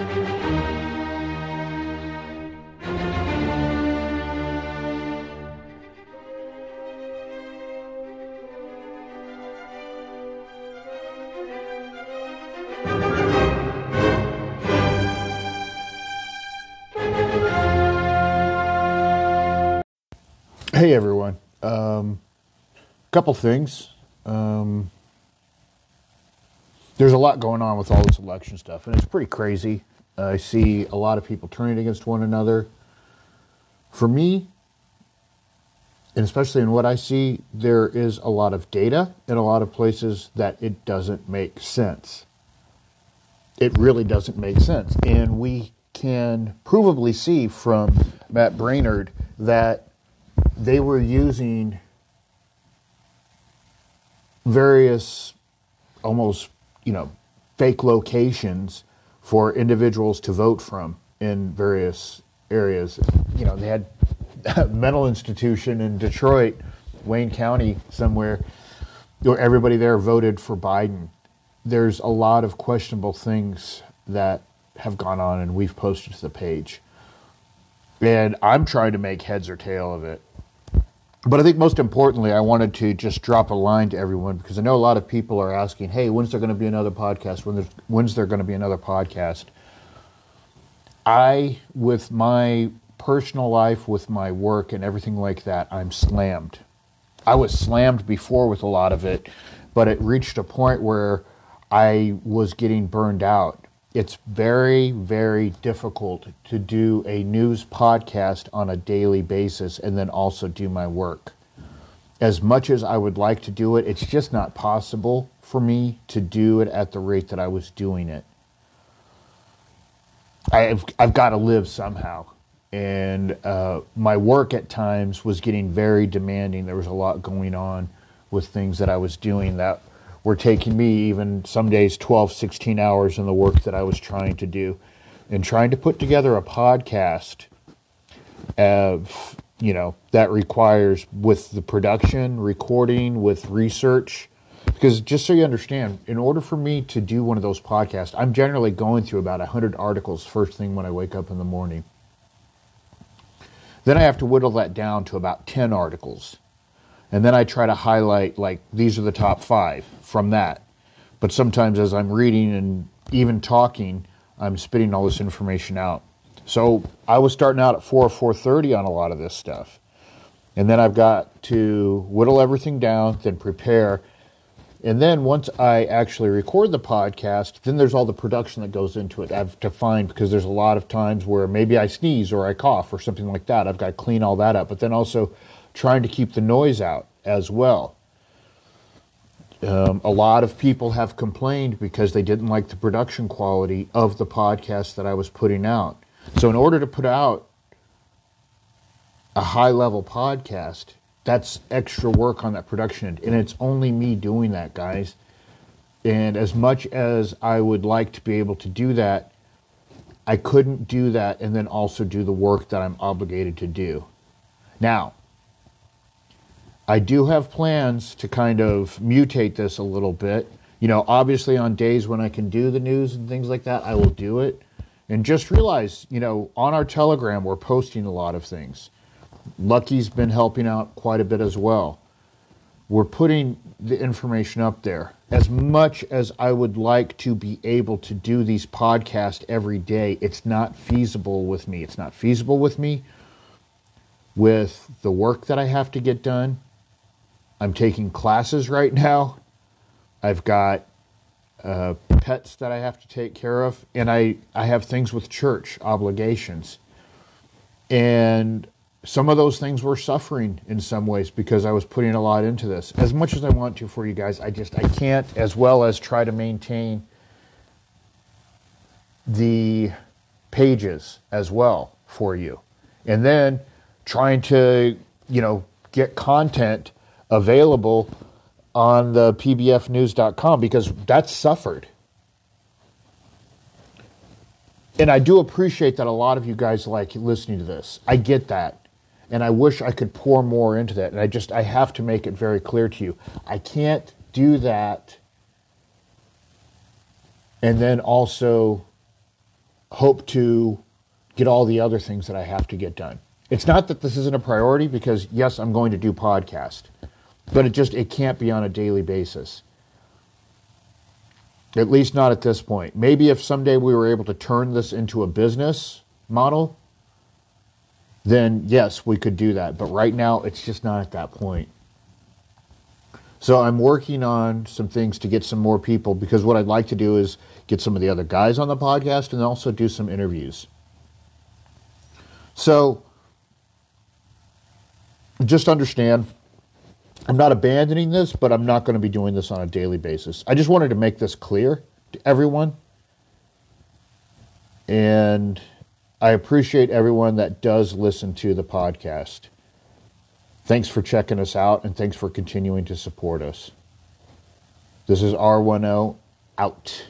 Hey everyone. Um, couple things. Um, there's a lot going on with all this election stuff, and it's pretty crazy. I see a lot of people turning against one another. For me, and especially in what I see, there is a lot of data in a lot of places that it doesn't make sense. It really doesn't make sense. And we can provably see from Matt Braynard that they were using various almost, you know, fake locations for individuals to vote from in various areas. You know, they had a mental institution in Detroit, Wayne County, somewhere, where everybody there voted for Biden. There's a lot of questionable things that have gone on, and we've posted to the page. And I'm trying to make heads or tail of it but I think most importantly, I wanted to just drop a line to everyone because I know a lot of people are asking, "Hey, when's there going to be another podcast? When there's, when's there going to be another podcast?" I, with my personal life, with my work and everything like that, I'm slammed. I was slammed before with a lot of it, but it reached a point where I was getting burned out it's very, very difficult to do a news podcast on a daily basis and then also do my work. As much as I would like to do it, it's just not possible for me to do it at the rate that I was doing it. I've, I've got to live somehow. And uh, my work at times was getting very demanding. There was a lot going on with things that I was doing that were taking me even some days 12, 16 hours in the work that I was trying to do. And trying to put together a podcast of, you know, that requires with the production, recording, with research. Because just so you understand, in order for me to do one of those podcasts, I'm generally going through about 100 articles first thing when I wake up in the morning. Then I have to whittle that down to about 10 articles and then I try to highlight like these are the top five from that. But sometimes as I'm reading and even talking, I'm spitting all this information out. So I was starting out at four or four thirty on a lot of this stuff, and then I've got to whittle everything down, then prepare, and then once I actually record the podcast, then there's all the production that goes into it. I have to find because there's a lot of times where maybe I sneeze or I cough or something like that. I've got to clean all that up, but then also trying to keep the noise out as well. Um, a lot of people have complained because they didn't like the production quality of the podcast that I was putting out. So, in order to put out a high level podcast, that's extra work on that production. And it's only me doing that, guys. And as much as I would like to be able to do that, I couldn't do that and then also do the work that I'm obligated to do. Now, I do have plans to kind of mutate this a little bit. You know, obviously on days when I can do the news and things like that, I will do it. And just realize, you know, on our Telegram, we're posting a lot of things. Lucky's been helping out quite a bit as well. We're putting the information up there. As much as I would like to be able to do these podcasts every day, it's not feasible with me. It's not feasible with me with the work that I have to get done I'm taking classes right now. I've got uh, pets that I have to take care of, and I, I have things with church obligations. And some of those things were suffering in some ways because I was putting a lot into this. As much as I want to for you guys, I just I can't as well as try to maintain the pages as well for you. And then trying to, you know, get content available on the pbfnews.com because that's suffered. And I do appreciate that a lot of you guys like listening to this. I get that. And I wish I could pour more into that. And I just, I have to make it very clear to you. I can't do that and then also hope to get all the other things that I have to get done. It's not that this isn't a priority because yes, I'm going to do podcast, but it just it can't be on a daily basis. At least not at this point. Maybe if someday we were able to turn this into a business model, then yes, we could do that. But right now, it's just not at that point. So I'm working on some things to get some more people because what I'd like to do is get some of the other guys on the podcast and also do some interviews. So just understand I'm not abandoning this, but I'm not going to be doing this on a daily basis. I just wanted to make this clear to everyone. And I appreciate everyone that does listen to the podcast. Thanks for checking us out and thanks for continuing to support us. This is R10 out.